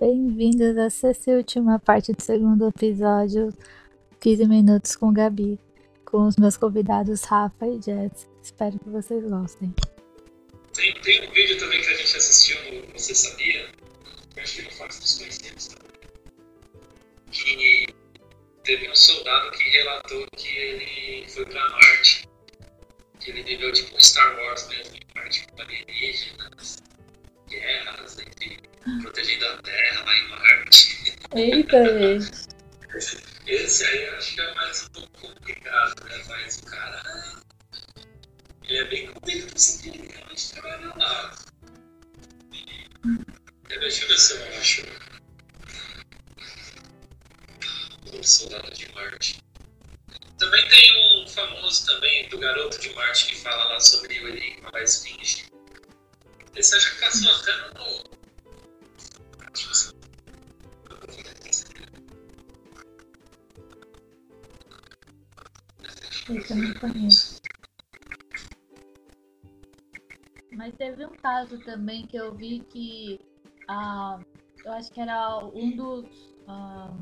Bem-vindos a essa última parte do segundo episódio, 15 minutos com Gabi, com os meus convidados Rafa e Jess. Espero que vocês gostem. Tem, tem um vídeo também que a gente assistiu no Você Sabia? Acho que não faz desconhecidos também. Que teve um soldado que relatou que ele foi pra Marte. Que ele viveu tipo um Star Wars mesmo, em Marte com alienígenas, guerras, enfim, protegendo a Terra. Eita, gente. Esse aí eu acho que é mais um pouco complicado, né? Mas o cara. Ele é bem convicto que ele realmente trabalha lá. E, deixa eu ver se eu acho. O Soldado de Marte. Também tem um famoso também do Garoto de Marte que fala lá sobre o Enigma da Esfinge. Esse acho que passou até no. Eu não conheço. Mas teve um caso também que eu vi que ah, eu acho que era um dos ah,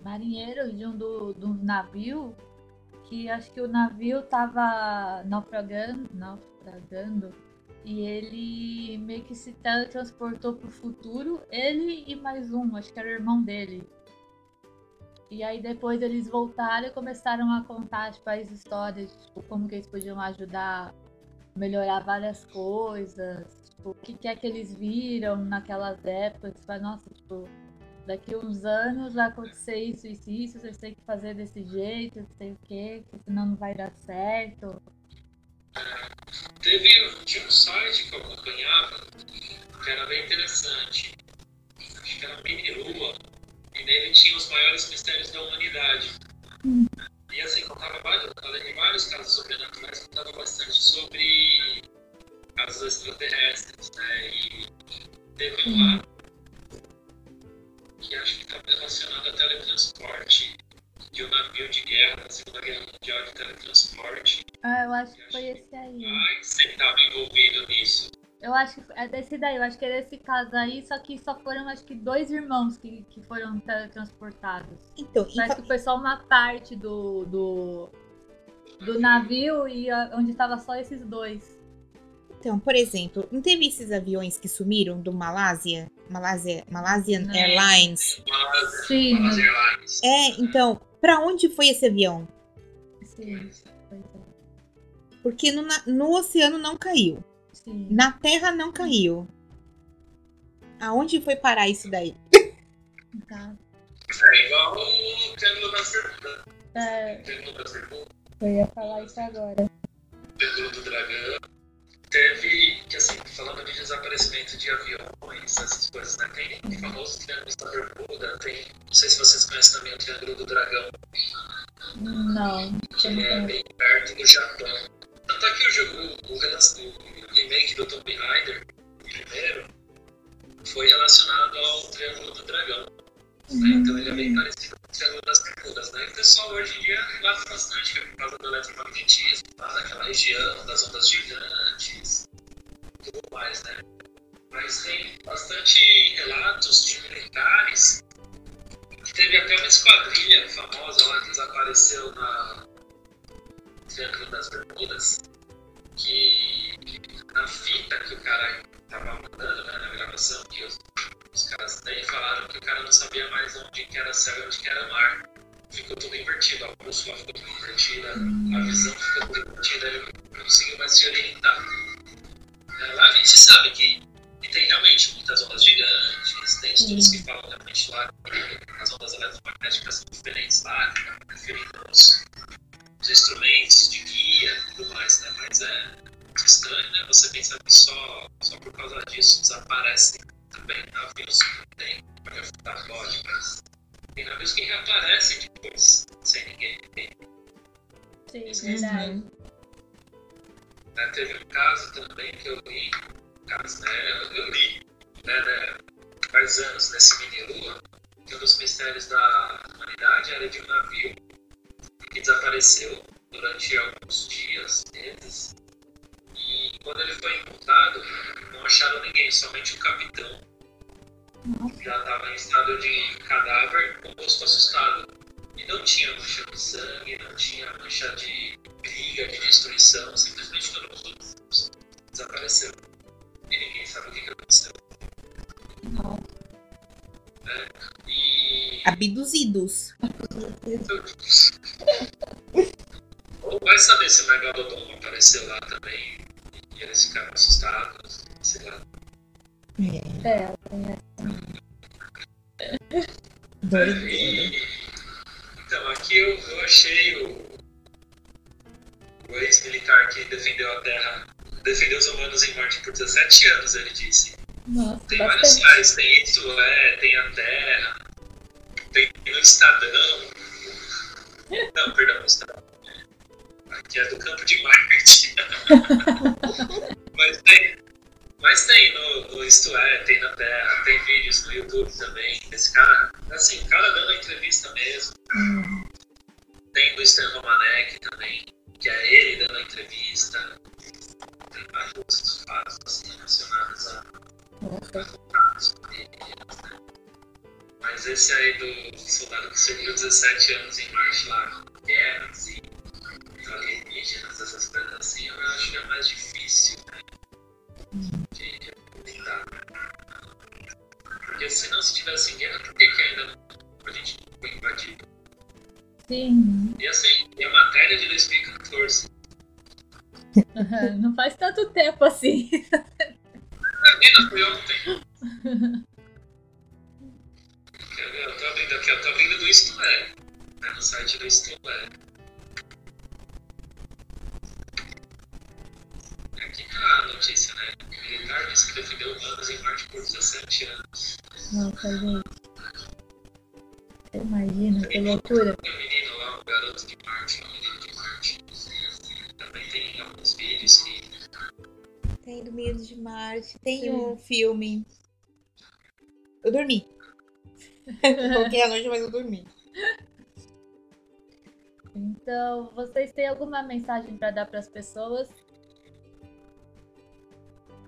marinheiros de um do, do navio que acho que o navio tava naufragando, naufragando e ele meio que se teletransportou pro futuro, ele e mais um, acho que era o irmão dele. E aí depois eles voltaram e começaram a contar tipo, as histórias, tipo, como que eles podiam ajudar a melhorar várias coisas, tipo, o que, que é que eles viram naquelas épocas, tipo, nossa, tipo, daqui uns anos vai acontecer isso, isso, isso, vocês têm que fazer desse jeito, não sei o quê, senão não vai dar certo. Teve tinha um site que eu acompanhava que era bem interessante. Acho que era Mini Lua e nele tinha os maiores mistérios da humanidade. Hum. E assim, contava vários, além de vários casos sobrenaturais, contava bastante sobre casos extraterrestres, né? E teve um lá que acho que estava relacionado a teletransporte de um navio de guerra da Segunda Guerra Mundial de teletransporte. Ah, eu acho que foi esse aí. Ah, você estava envolvido nisso? Eu acho que é desse daí, eu acho que é desse caso aí, só que só foram acho que dois irmãos que, que foram teletransportados. Então, Parece e, que foi só uma parte do, do, do navio e onde tava só esses dois. então, por exemplo, não teve esses aviões que sumiram do Malásia? Malásia Malaysian Não. Airlines? Malásia, Sim. Malásia Airlines. É, então, pra onde foi esse avião? Sim, é. Porque no, no oceano não caiu. Sim. Na terra não caiu. Aonde foi parar isso daí? Tá. É igual o Triângulo das Bermudas. É, eu ia falar isso agora. Triângulo do Dragão. Teve, que assim, falando de desaparecimento de aviões, essas coisas, né? Tem o famoso Triângulo da Bermuda, tem, não sei se vocês conhecem também o Triângulo do Dragão, Não, que é bem perto do Japão. Tanto é que o jogo, o, o remake do Tomb Raider, o primeiro, foi relacionado ao Triângulo do Dragão. né? Então ele é bem parecido com o Triângulo das Bermudas, né? O pessoal hoje em dia gosta bastante, que é por causa do eletromagnetismo, lá daquela região, das ondas gigantes, tudo mais, né? Mas tem bastante relatos de militares teve até uma esquadrilha famosa lá que desapareceu na Triângulo das Bermudas, que sabia mais onde que era céu e onde que era mar. Ficou tudo invertido, a bússola ficou tudo invertida, a visão ficou tudo invertida, ele não conseguiu mais se orientar. É, lá a gente sabe que, que tem realmente muitas ondas gigantes, tem estudos que falam realmente lá que as ondas eletromagnéticas são diferentes lá, referindo aos, aos instrumentos de guia e tudo mais, né? Mas é estranho, né? Você pensar que só, só por causa disso desaparecem também navios que tem navios que reaparecem depois, sem ninguém. Sim, verdade. né? Teve um caso também que eu li, caso, né? Eu, li, né, né, faz anos nesse mini lua, que um dos mistérios da humanidade era de um navio que desapareceu durante alguns dias, meses, e quando ele foi encontrado, não acharam ninguém, somente o capitão. Já estava em estado de cadáver com o rosto assustado. E não tinha mancha de sangue, não tinha mancha de briga, de destruição, simplesmente todo mundo desapareceu. E ninguém sabe o que, que aconteceu. Nossa. E. Abduzidos. Ou vai saber se o Megalodon apareceu lá também e eles ficaram assustados, sei lá. É, Doideira. Então, aqui eu, eu achei o, o ex-militar que defendeu a Terra, defendeu os humanos em Marte por 17 anos, ele disse. nossa, Tem vários bastante. sites, tem isso, é, tem a Terra, tem no Estadão. Não, perdão, no Estadão. Aqui é do campo de Marte. mas tem, mas tem no, no Isto É, tem na Terra, tem vídeos no YouTube também. Esse cara, assim, o cara dando entrevista mesmo. Tem do Stan Romanek também, que é ele dando entrevista. Tem vários outros fatos assim, relacionados a né? Mas esse aí do soldado que serviu 17 anos em Marte lá, guerras e alienígenas, essas coisas assim, eu acho que é mais difícil Porque senão se tivesse guerra, por que, que ainda não, a gente não foi invadido? Sim. E assim, a matéria de 2014. Não faz tanto tempo assim. Imagina, foi ontem. Eu tô abrindo aqui, eu tô abrindo do Isto É. É no site do Isto É. Tá a notícia, né? O militar disse que defendeu humanos em Marte por 17 anos. Nossa, gente. Imagina, que loucura. Tem um menino lá, um garoto de Marte, um menino de Marte. Também tem alguns vídeos que. Tem do Medo de Marte. Tem Sim. um filme. Eu dormi. Coloquei a noite, mas eu dormi. Então, vocês têm alguma mensagem para dar para as pessoas?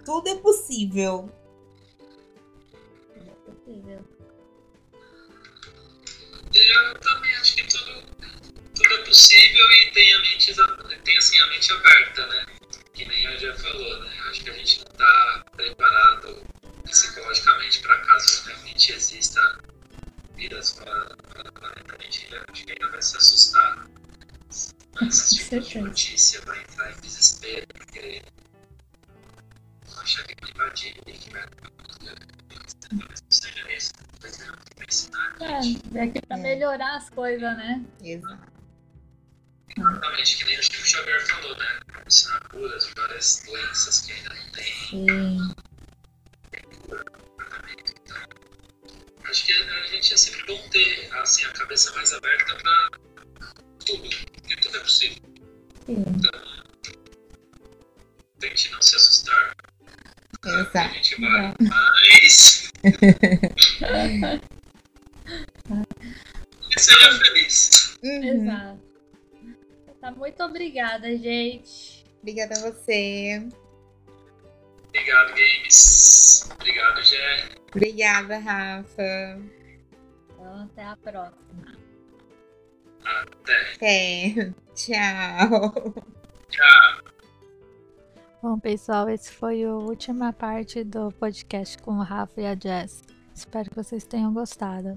Tudo é possível. Não é possível. Eu também acho que tudo, tudo é possível e tem a mente, tem assim, a mente aberta, né? Que nem a já falou, né? Acho que a gente não está preparado psicologicamente para caso realmente exista vidas fora do planeta. A gente acho que ainda vai se assustar. Mas esse tipo de certeza. notícia vai que que seja que ensinar. É, é aqui para É. melhorar as coisas, né? Exato. Exatamente, que nem o Chico Xavier falou, né? Ensinar curas de várias doenças que ainda não tem Sim. Então, acho que a gente é sempre bom ter assim, a cabeça mais aberta para tudo, porque tudo é possível. Sim. Tente Exato. gente vai. Mas. e seja feliz. Uhum. Exato. Tá, muito obrigada, gente. Obrigada a você. Obrigado, Games. Obrigado, Gé. Obrigada, Rafa. Então, até a próxima. Até. Até. Tchau. Tchau. Bom, pessoal, esse foi a última parte do podcast com o Rafa e a Jess. Espero que vocês tenham gostado.